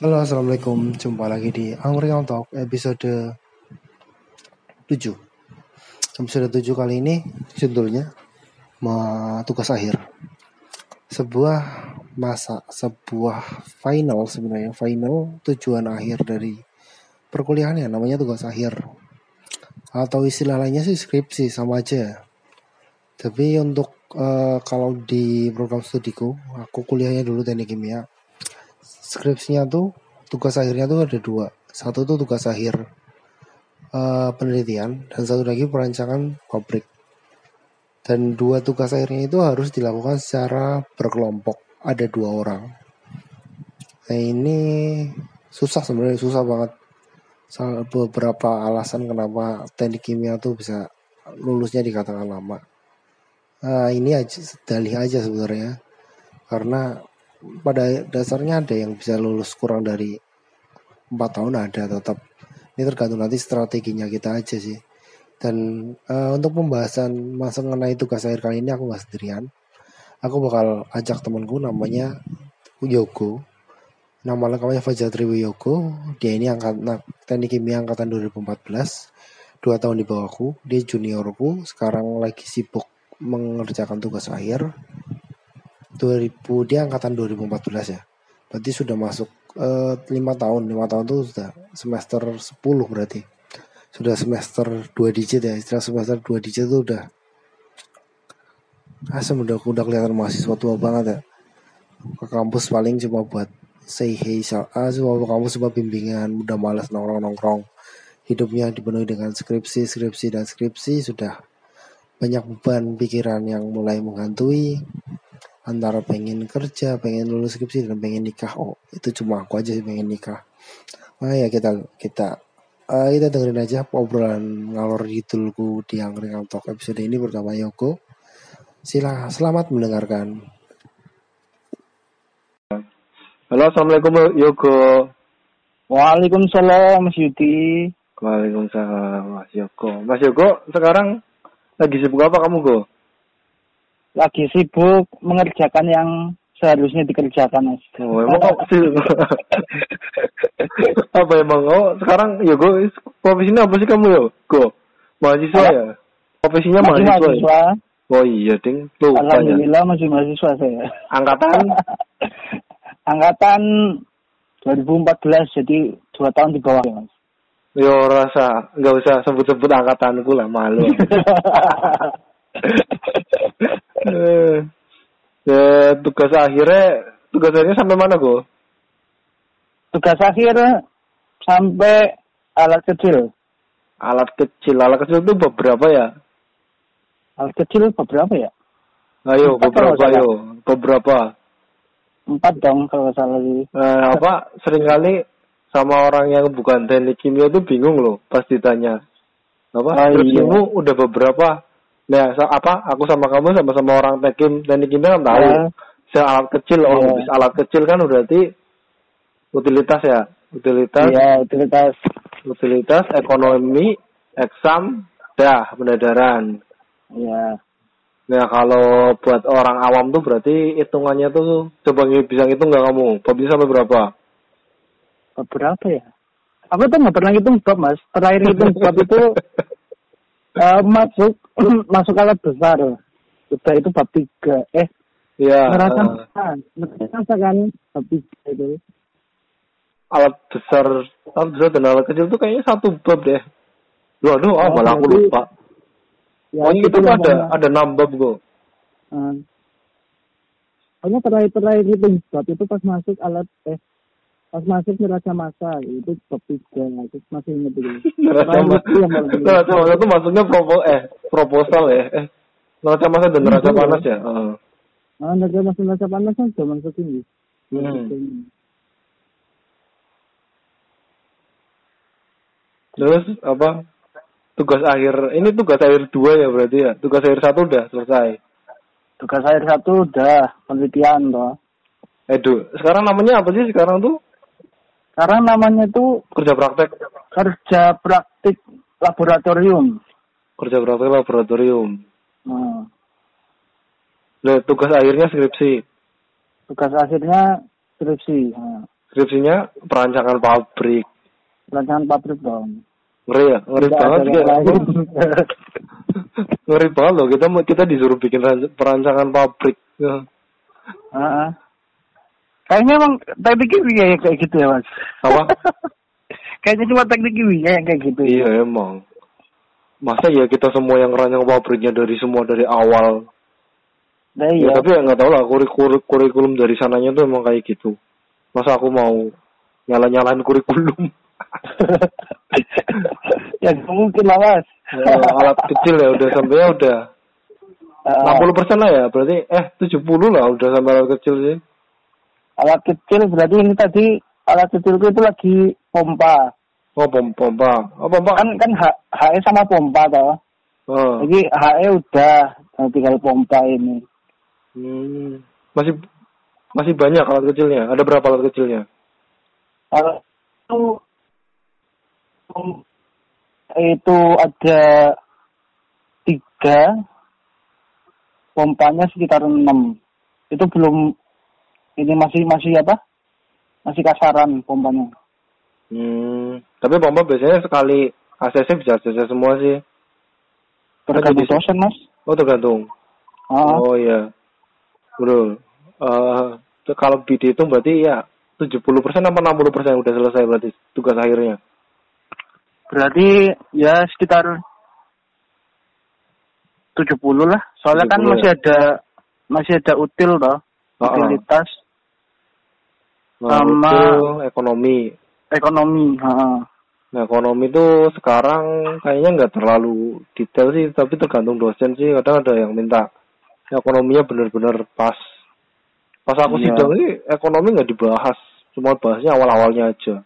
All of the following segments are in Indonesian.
Halo, Assalamualaikum. Jumpa lagi di Angry Talk episode 7. Episode 7 kali ini judulnya Tugas Akhir. Sebuah masa, sebuah final sebenarnya. Final tujuan akhir dari perkuliahan ya namanya tugas akhir. Atau istilah lainnya sih skripsi, sama aja. Tapi untuk uh, kalau di program studiku, aku kuliahnya dulu teknik kimia skripsinya tuh tugas akhirnya tuh ada dua. Satu tuh tugas akhir uh, penelitian dan satu lagi perancangan pabrik. Dan dua tugas akhirnya itu harus dilakukan secara berkelompok. Ada dua orang. Nah ini susah sebenarnya susah banget. Beberapa alasan kenapa teknik kimia tuh bisa lulusnya dikatakan lama. Nah, ini aja dalih aja sebenarnya. Karena pada dasarnya ada yang bisa lulus kurang dari empat tahun ada tetap. Ini tergantung nanti strateginya kita aja sih. Dan uh, untuk pembahasan masa mengenai tugas akhir kali ini aku nggak sendirian. Aku bakal ajak temanku namanya Yogo. Nama lengkapnya Fajatri Wiyogo dia ini angkat nah, teknik kimia angkatan 2014 dua tahun di bawahku. Dia juniorku. Sekarang lagi sibuk mengerjakan tugas akhir 2000 dia angkatan 2014 ya. Berarti sudah masuk eh, lima tahun, lima tahun tuh sudah semester 10 berarti. Sudah semester 2 digit ya. Istilah semester 2 digit itu udah Asam udah udah kelihatan mahasiswa tua banget ya. Ke kampus paling cuma buat say hey ah, cuma ke kampus cuma bimbingan, udah malas nongkrong-nongkrong. Hidupnya dipenuhi dengan skripsi, skripsi dan skripsi sudah banyak beban pikiran yang mulai menghantui antara pengen kerja, pengen lulus skripsi dan pengen nikah. Oh, itu cuma aku aja sih pengen nikah. Nah ya kita kita uh, kita dengerin aja obrolan ngalor ngidulku di Angkringan Talk episode ini bersama Yoko. Sila selamat mendengarkan. Halo, assalamualaikum Yoko. Waalaikumsalam Mas Yudi. Waalaikumsalam Mas Yoko. Mas Yoko, sekarang lagi sibuk apa kamu, Go? Lagi sibuk mengerjakan yang seharusnya dikerjakan mas. Oh emang kok sih? apa emang oh sekarang ya gue profesinya apa sih kamu ya? Gue mahasiswa ya? Profesinya masih mahasiswa. Ya? mahasiswa. Ya? Oh iya ding. Tuh, Alhamdulillah masih mahasiswa saya. Angkatan? Angkatan 2014 jadi dua tahun di bawah ya mas. Yo rasa nggak usah sebut-sebut angkatanku lah malu. eh, ya, tugas akhirnya tugas akhirnya sampai mana go? Tugas akhir sampai alat kecil. Alat kecil, alat kecil itu beberapa ya? Alat kecil beberapa ya? Ayo, Empat beberapa ayo, beberapa. Empat dong kalau salah sih. Eh, apa sering kali sama orang yang bukan teknik kimia itu bingung loh pas ditanya. Apa? Oh, Terus iya. udah beberapa Nah, so, apa? Aku sama kamu sama-sama orang teknik teknik kimia kan tahu. Yeah. Se alat kecil, oh, yeah. alat kecil kan berarti utilitas ya, utilitas. Iya, yeah, utilitas. Utilitas, ekonomi, eksam, dah penedaran. Iya. Nah kalau buat orang awam tuh berarti hitungannya tuh coba bisa ngitung nggak kamu? Bisa sampai berapa? Berapa ya? Aku tuh nggak pernah ngitung bab mas. Terakhir ngitung bab itu uh, masuk masuk alat besar. Kita itu bab tiga. Eh ya merasa uh, merasa kan bab tiga itu? Alat besar alat besar dan alat kecil itu kayaknya satu bab deh. Loh, aduh, oh, malah aku lupa. Ya, oh, itu ada ada enam bab kok. Uh, Pokoknya terakhir-terakhir itu bab itu pas masuk alat eh pas masuk neraca masa itu top tiga itu masih inget itu. Neraca masa. neraca masa itu maksudnya propo eh proposal ya eh. Neraca masa dan neraca panas ya uh. nah neraca masa neraca panas kan zaman hmm. terus apa? Tugas akhir ini tugas akhir dua ya berarti ya? Tugas akhir satu udah selesai? Tugas akhir satu udah penelitian toh. Edu, sekarang namanya apa sih sekarang tuh? Sekarang namanya itu kerja praktek. Kerja praktik laboratorium. Kerja praktek laboratorium. Hmm. Nah, tugas akhirnya skripsi. Tugas akhirnya skripsi. Hmm. Skripsinya perancangan pabrik. Rancangan pabrik dong. Ngeri ya? Ngeri Tidak banget lain. Ngeri banget loh. Kita kita disuruh bikin ran- perancangan pabrik. Ya. Heeh. Kayaknya emang teknik kimia ya kayak gitu ya mas. Apa? Kayaknya cuma teknik kimia yang kayak gitu. Iya emang. Masa ya kita semua yang rancang pabriknya dari semua dari awal. Nah, Ya, iya. tapi ya nggak tahu lah kurikulum, kurikulum dari sananya tuh emang kayak gitu. Masa aku mau nyala-nyalain kurikulum? ya mungkin lah mas. Ya, alat kecil ya udah sampai ya udah Ah, 60 persen lah ya berarti eh 70 lah udah sampai alat kecil sih. Alat kecil berarti ini tadi alat kecilku itu lagi pompa. Oh pom pompa, oh pompa Kan kan H, HE sama pompa toh. Oh. Jadi HE udah tinggal pompa ini. Hmm. Masih masih banyak alat kecilnya. Ada berapa alat kecilnya? Kalau itu itu ada tiga pompanya sekitar enam itu belum ini masih masih apa masih kasaran pompanya Hmm. Tapi pompa biasanya sekali ACC bisa ACC semua sih. tergantung Jadi- dosen mas Oh tergantung. Ah, Oh iya. Eh t- kalau BD itu berarti ya 70% apa 60% udah selesai berarti tugas akhirnya. berarti ya sekitar 70 lah soalnya kan 70 masih ada masih ada util toh Ah, ah. utilitas Sama- itu ekonomi. ekonomi ha. Nah, ekonomi itu sekarang kayaknya nggak terlalu detail sih, tapi tergantung dosen sih. Kadang ada yang minta ekonominya benar-benar pas. Pas aku Iya. sidang ini ekonomi nggak dibahas, cuma bahasnya awal-awalnya aja.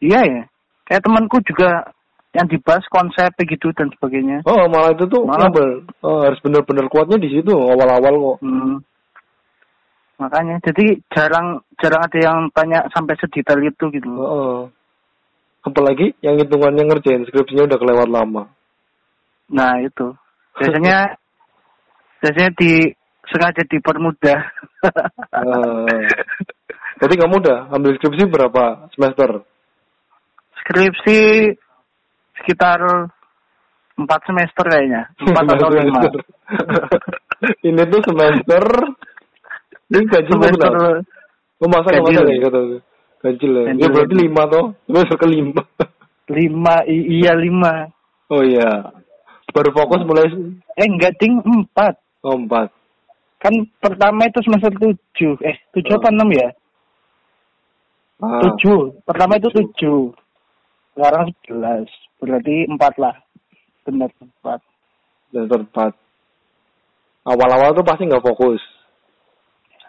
iya ya kayak temanku juga yang dibahas konsep gitu dan sebagainya Oh, malah itu tuh Malah-. Oh, harus benar-benar kuatnya di situ awal-awal kok. Hmm. Makanya jadi jarang jarang ada yang tanya sampai sedetail itu gitu. Heeh. Apalagi yang hitungannya ngerjain skripsinya udah kelewat lama. Nah, itu. Biasanya biasanya di sengaja dipermudah. Eh. Berarti kamu udah ambil skripsi berapa semester? Skripsi sekitar empat semester kayaknya. Empat atau lima. Ini tuh semester. Ini gaji berapa? Oh masa nggak Ganjil. masa nih kata aku. Ganjil ya. Ya berarti lima toh. Semester kelima. lima i- iya lima. Oh iya. Baru fokus mulai Eh enggak ding empat. oh, empat. Kan pertama itu semester tujuh. Eh tujuh Oh. apa enam ya? Ah, Tujuh. Pertama itu tujuh. Sekarang sebelas. Berarti empat lah. Benar empat. semester empat. Awal-awal tuh pasti nggak fokus.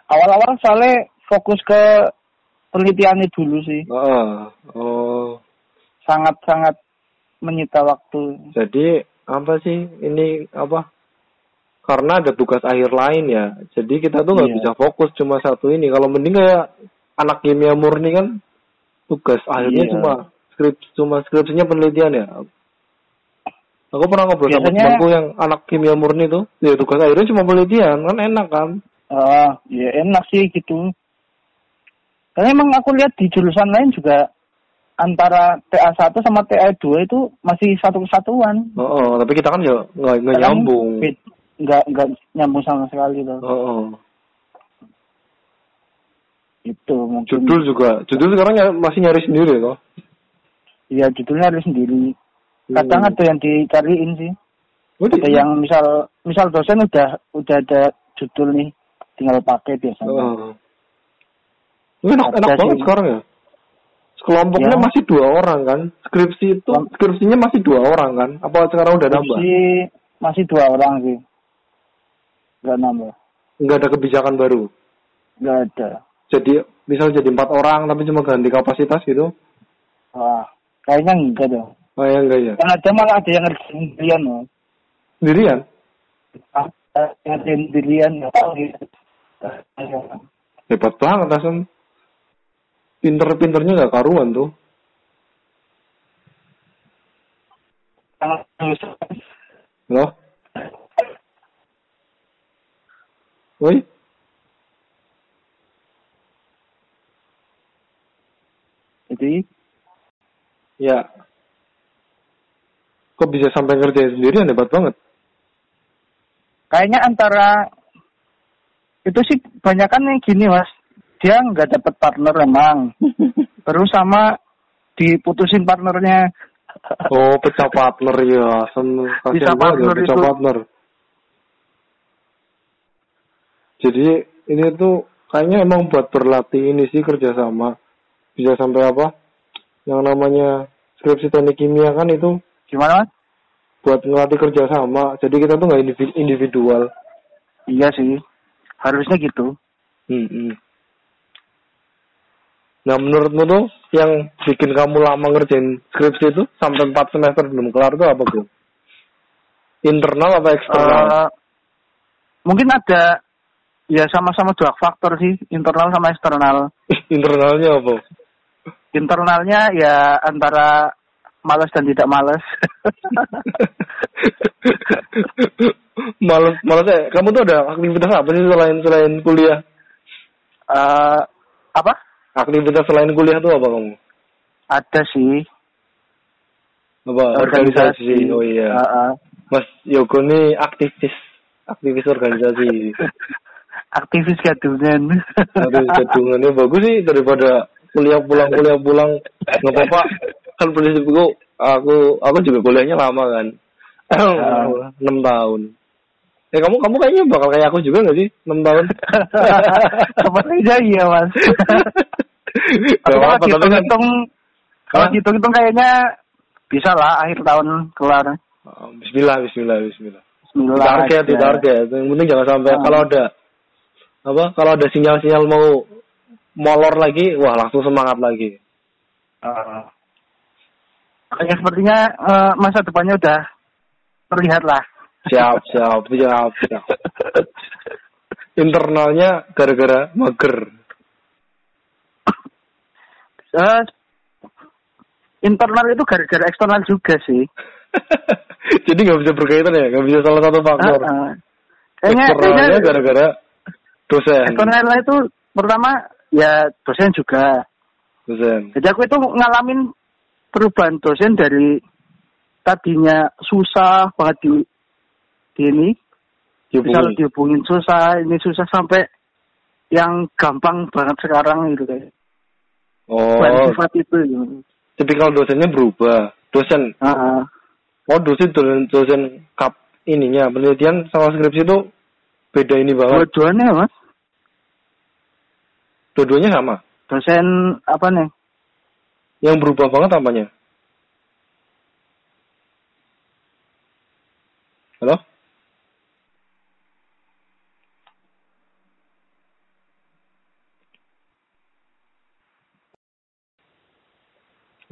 Awal-awal soalnya fokus ke penelitiannya dulu sih. Heeh. Oh. Sangat-sangat menyita waktu. Jadi apa sih ini apa? Karena ada tugas akhir lain ya. Jadi kita tuh nggak Iya. bisa fokus cuma satu ini. Kalau mending kayak anak kimia murni kan tugas akhirnya Iya. cuma skrip cuma skripsinya penelitian ya. Aku pernah ngobrol sama Biasanya- temanku yang anak kimia murni tuh, ya tugas akhirnya cuma penelitian, kan enak kan? Ah, ya enak sih gitu. Karena emang aku lihat di jurusan lain juga antara TA1 sama TA2 itu masih satu kesatuan. Oh, oh, tapi kita kan ya nggak nggak nyambung. Nggak, nggak nyambung sama sekali tuh. Oh, oh. Itu mungkin. Judul juga, judul sekarang ya- masih nyari sendiri loh. Iya judulnya harus sendiri. Kadang Hmm. ada yang dicariin sih. Oh, Ada di- yang misal misal dosen udah udah ada judul nih, tinggal pakai biasanya. Oh. Ini enak, enak sih. banget sekarang ya. Kelompoknya Ya. masih dua orang kan. Skripsi itu skripsinya masih dua orang kan. Apa sekarang udah nambah? Masih dua orang sih. Nggak nambah. Nggak ada kebijakan baru. Nggak ada. Jadi misal jadi empat orang tapi cuma ganti kapasitas gitu. Wah, kayaknya enggak dong. Oh ya enggak ya. Yang ada malah ada yang ngerjain sendirian loh. Sendirian. Ada yang ngerjain sendirian. nggak tahu gitu. Hebat banget Asem. Pinter-pinternya nggak karuan tuh. Loh. Woi. sih. Ya. Kok bisa sampai ngerjain sendirian hebat banget. Kayaknya antara itu sih banyak kan yang gini mas, dia nggak dapet partner emang, terus sama diputusin partnernya. Oh, pecah partner ya. Seneng. Bisa Kasihan banget ya, partner pecah itu. partner. Jadi ini tuh kayaknya emang buat berlatih ini sih kerjasama. Bisa sampai apa? Yang namanya skripsi teknik kimia kan itu Gimana mas? buat ngelatih kerjasama. Jadi kita tuh nggak indivi- individual. Iya sih, harusnya gitu. Hmm. Nah menurutmu tuh yang bikin kamu lama ngerjain skripsi itu sampai 4 semester belum kelar tuh apa tuh? Internal apa eksternal? Eh, mungkin ada ya sama-sama dua faktor sih, internal sama eksternal. Internalnya apa? Internalnya ya antara malas dan tidak malas. Males, males ya. Kamu tuh ada aktivitas apa sih selain selain kuliah? Eh, apa? Aktivitas selain kuliah tuh apa kamu? Ada sih. Apa? Organisasi. Oh iya. Eh, eh. Mas Yogo nih aktivis, aktivis organisasi. aktivis gadungan. Harus gadungannya bagus sih daripada kuliah pulang kuliah pulang nggak apa-apa kan prinsipku aku aku juga kuliahnya lama kan enam tahun eh kamu kamu kayaknya bakal kayak aku juga nggak sih enam tahun Sepertinya iya mas. Gak kalau apa-apa tapi kan hitung-hitung, kalau Hah? hitung-hitung kayaknya bisa lah akhir tahun kelar. Oh, Bismillah Bismillah Bismillah Bismillah. target aja. target yang penting jangan sampai Ah. kalau ada apa kalau ada sinyal-sinyal mau molor lagi wah langsung semangat lagi Uh, Kayaknya sepertinya eh, masa depannya udah terlihat lah. siap siap siap siap internalnya gara-gara mager Eh, internal itu gara-gara eksternal juga sih. Jadi nggak bisa berkaitan ya, nggak bisa salah satu faktor. Uh, uh. Kayaknya, Eksternalnya gara-gara dosen. eksternal itu pertama ya dosen juga. Dosen. Jadi aku itu ngalamin perubahan dosen dari tadinya susah banget di, di ini, bisa Dihubungi. dihubungin susah, ini susah sampai yang gampang banget sekarang gitu kayak. Oh, Bukan sifat itu gitu. tipikal dosennya berubah. Dosen, Ah, ah. oh dosen dosen, dosen kap ininya penelitian sama skripsi itu beda ini banget. Dua-duanya mas, Dua-duanya sama. dosen apa nih? Yang berubah banget apanya? Halo?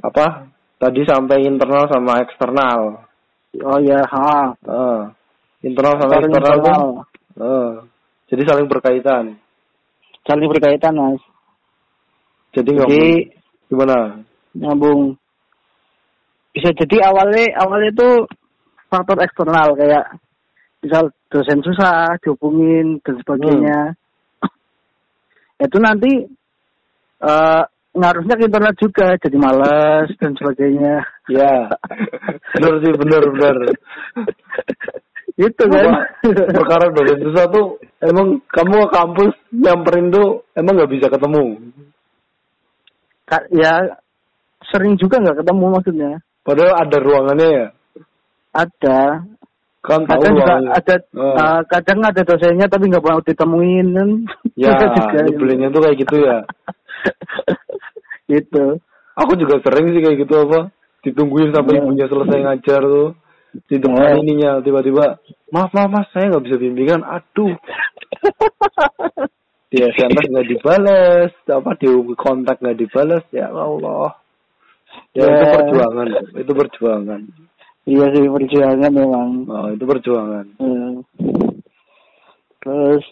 Apa? Tadi sampai internal sama eksternal. Oh ya, ha. Ah. internal sama Saling eksternal internal. ah. jadi saling berkaitan. Saling berkaitan mas. Jadi Jadi gimana? Nyambung. Bisa jadi awalnya awalnya itu faktor eksternal kayak misal dosen susah dihubungin dan sebagainya. Itu nanti eh ngaruhnya ke internal juga jadi malas dan sebagainya. Ya, bener sih, bener, bener. Itu kan. Perkara dosen susah tuh emang kamu ke kampus nyamperin tuh emang nggak bisa ketemu Ka- ya sering juga nggak ketemu maksudnya. padahal ada ruangannya ya Ada. kan Kadang juga ruangannya ada Oh. eh, kadang ada dosennya tapi nggak mau ditemuin kan. ya juga. nyebelinnya tuh kayak gitu ya gitu. aku juga sering sih kayak gitu apa ditungguin sampai Ya. ibunya selesai ngajar tuh di depan Ya. ininya tiba-tiba maaf maaf mas saya nggak bisa bimbingan aduh di SMS nggak dibales apa di kontak nggak dibales ya Allah ya, Ya. itu perjuangan itu perjuangan Iya sih perjuangan memang. oh, itu perjuangan Hmm. Terus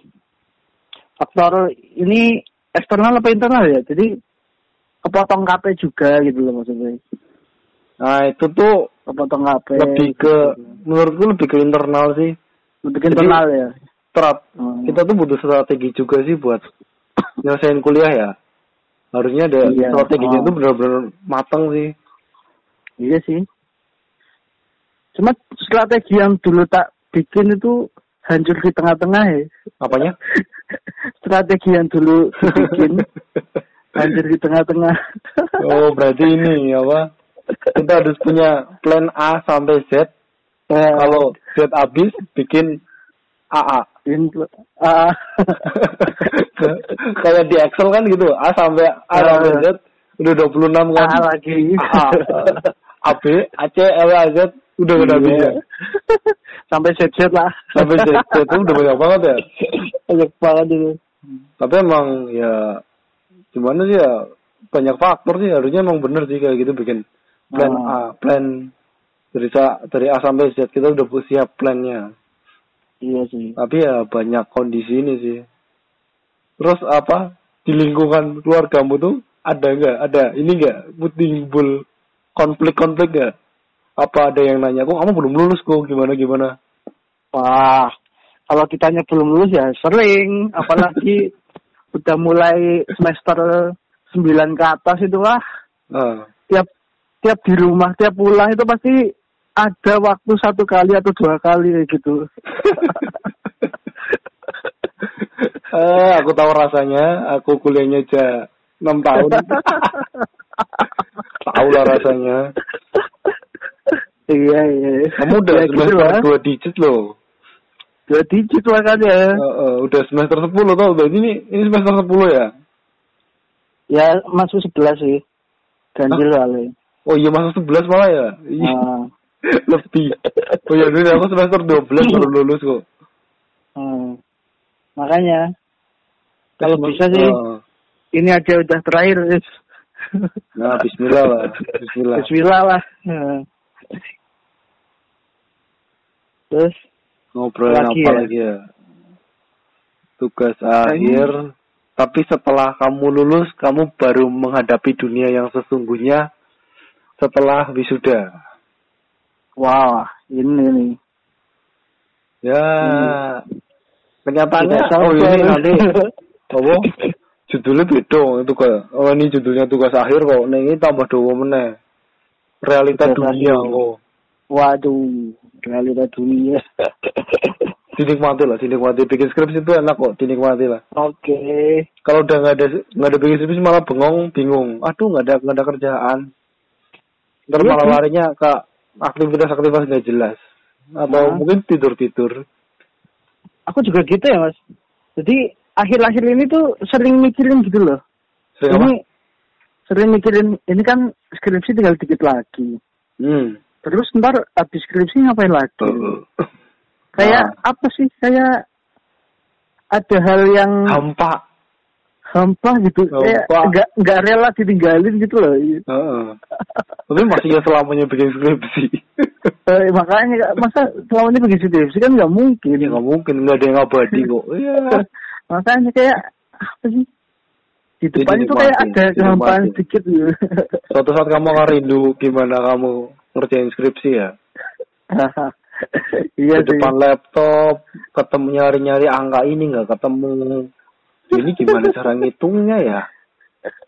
faktor ini eksternal apa internal ya? Jadi kepotong KP juga gitu loh maksudnya. nah itu tuh Kepotong KP. lebih ke menurutku lebih ke internal sih lebih ke jadi- internal ya. Terap, Hmm. kita tuh butuh strategi juga sih buat nyelesain kuliah ya Harusnya ada Iya. strateginya Oh. itu benar-benar matang sih. Iya sih. Cuma strategi yang dulu tak bikin itu hancur di tengah-tengah ya. Apanya? strategi yang dulu dibikin hancur di tengah-tengah. oh, berarti ini apa? Kita harus punya plan A sampai Z. Eh, Kalau Z habis bikin AA. influ- ah. Kayak di Excel kan gitu. A sampai A sampai Z udah 26 kan. Ah, lagi. A, AB, AC, L, Z udah udah habis ya. Sampai set-set lah. Sampai Z, Z itu udah banyak banget ya. Banyak banget itu. Tapi emang ya gimana sih ya banyak faktor sih harusnya emang bener sih kayak gitu bikin plan Ah. A, plan dari A, dari A sampai Z kita udah siap plannya. Iya sih. Tapi ya banyak kondisi ini sih. Terus apa di lingkungan keluargamu tuh ada nggak? Ada ini nggak? Timbul konflik-konflik nggak? Apa ada yang nanya, kok kamu belum lulus kok gimana gimana? Wah, kalau kitanya belum lulus ya sering, apalagi udah mulai semester 9 ke atas itu wah, Ah. tiap tiap di rumah, tiap pulang itu pasti ada waktu satu kali atau dua kali kayak gitu. eh, aku tahu rasanya. Aku kuliahnya aja 6 tahun. tahu lah rasanya. iya, iya. Kamu udah Ya, gitu semester lah. dua digit loh. Dua digit makanya. Eh, eh, udah semester 10 tau. Berarti ini ini semester 10 ya? Ya, masuk 11 sih. Ganjil kali. Oh iya masuk 11 malah ya? Iya. Ah, Lebih. Oh iya dulu aku semester 12 baru lulus kok. ah. Makanya, kalau bisa sih, Oh. ini aja udah terakhir. Nah, bismillah lah. Bismillah. Bismillah lah. Nah. Terus, Ngobrolin Lagi apa ya? lagi ya? Tugas akhir. Tapi setelah kamu lulus, kamu baru menghadapi dunia yang sesungguhnya setelah wisuda. Wah, ini nih. Ya, kenyataannya, oh ini nanti, apa? Judulnya beda, itu kayak, oh ini judulnya tugas akhir kok, nah ini tambah dua meneh. Realita Tugas dunia kok. Waduh, realita dunia. Dinikmati lah, dinikmati. Bikin skripsi itu enak kok, dinikmati lah. Oke. Kalau udah nggak ada nggak ada bikin skripsi malah bengong, bingung. Aduh nggak ada nggak ada kerjaan. Ntar Iya malah larinya ke aktivitas-aktivitas nggak jelas. Atau Nah. mungkin tidur-tidur. Aku juga gitu ya, Mas. Jadi, akhir-akhir ini tuh sering mikirin gitu loh. Sering apa? ini sering mikirin, ini kan skripsi tinggal dikit lagi. Hmm. Terus ntar habis skripsi ngapain lagi? Kayak Ah. apa sih? Kayak ada hal yang hampa. Hampa gitu. Kayak Hampa. nggak nggak rela ditinggalin gitu loh. Heeh. Tapi masih ya selamanya bikin skripsi. Eh, makanya masa selamanya begitu skripsi kan nggak mungkin. Ini nggak mungkin nggak ada yang abadi kok. Iya. makanya kayak apa sih? Di Jadi depan itu kayak ada kehampaan sedikit gitu. Suatu saat kamu akan rindu gimana kamu ngerjain skripsi ya. iya di depan laptop ketemu nyari-nyari angka ini nggak ketemu ini gimana cara ngitungnya ya?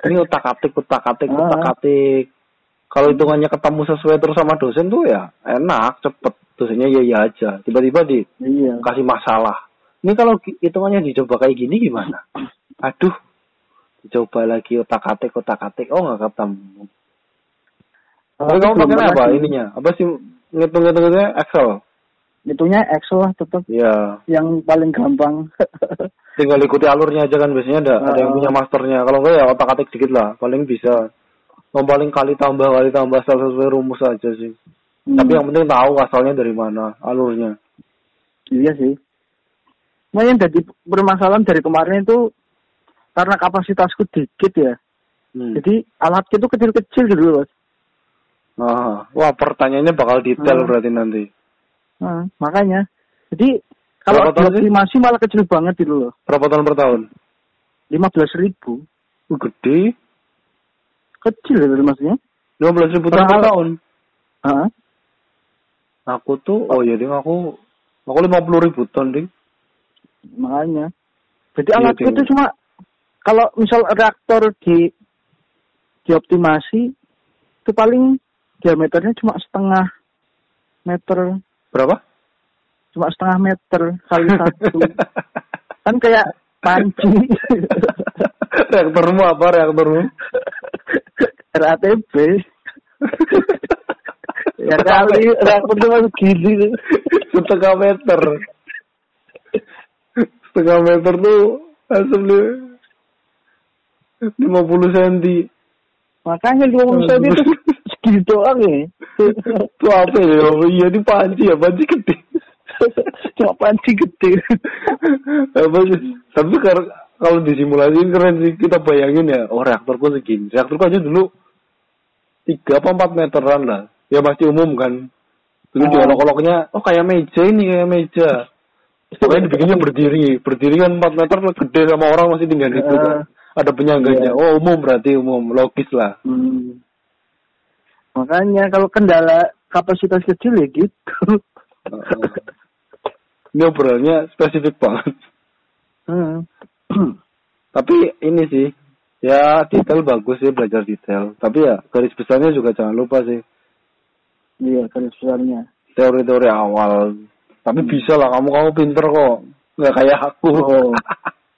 Ini utak atik utak atik Ah. utak atik kalau hitungannya ketemu sesuai terus sama dosen tuh ya enak cepet. Dosennya ya ya aja. Tiba-tiba Iya. dikasih masalah. Ini kalau hitungannya dicoba kayak gini gimana? Aduh dicoba lagi utak atik utak atik oh nggak ketemu. Tapi kamu pakai apa sih. ininya? Apa sih ngitung-ngitungnya? Excel? Hitungnya Excel lah tetap ya yang paling gampang. tinggal ikuti alurnya aja kan biasanya ada ada yang Ah. punya masternya kalau enggak ya otak atik dikit lah paling bisa yang paling kali tambah kali tambah sesuai rumus aja sih Hmm, tapi yang penting tahu asalnya dari mana alurnya iya sih. Nah yang jadi permasalahan dari kemarin itu karena kapasitasku dikit ya. hmm. Jadi alat itu kecil-kecil gitu loh. Ah, wah pertanyaannya bakal detail Hmm. berarti nanti Nah, makanya. Jadi kalau Berapa tahun sih? dioptimasi malah kecil banget gitu loh. berapa tahun per tahun Lima belas ribu. Uh, gede Kecil ya maksudnya. lima belas ribu tahun per tahun Hah? aku tuh oh iya ding aku aku lima puluh ribu ton ding Makanya. Jadi alatku Ding. itu cuma kalau misal reaktor di dioptimasi itu paling diameternya cuma setengah meter Berapa? Cuma setengah meter kali satu kan kayak panci reaktormu apa reaktormu? RATB ya kali reaktor cuma segini Setengah meter. Setengah meter tuh asli 50 cm. makanya lima puluh cm itu segini doang ya Itu apa ya? Iya ini panci ya, panci gede. cuma panci gede apa sih? Tapi kalau disimulasiin keren sih. Kita bayangin ya, oh reaktorku segini. Reaktorku aja dulu 3 apa 4 meteran lah. Ya masih umum kan. Dulu Oh. diolok-oloknya, oh kayak meja ini, kayak meja. Pokoknya dibikinnya berdiri. Berdiri kan 4 meter gede sama orang masih tinggal itu kan. Ada penyangganya. Iya. Oh umum berarti umum. Logis lah. Hmm. Makanya kalau kendala kapasitas kecil ya gitu. Ini obrolannya spesifik banget. Hmm. Tapi ini sih, ya detail bagus sih belajar detail. Tapi ya garis besarnya juga jangan lupa sih Iya, garis besarnya. teori-teori awal. Tapi bisa lah kamu kamu pinter kok, nggak kayak aku. Oh.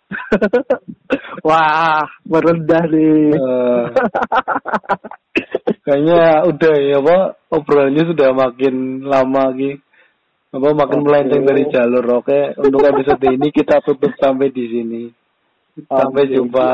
Wah, merendah nih. Eh, kayaknya udah ya apa obrolannya sudah makin lama lagi apa makin Oke. melenceng dari jalur oke untuk episode ini kita tutup sampai di sini sampai Oke, jumpa.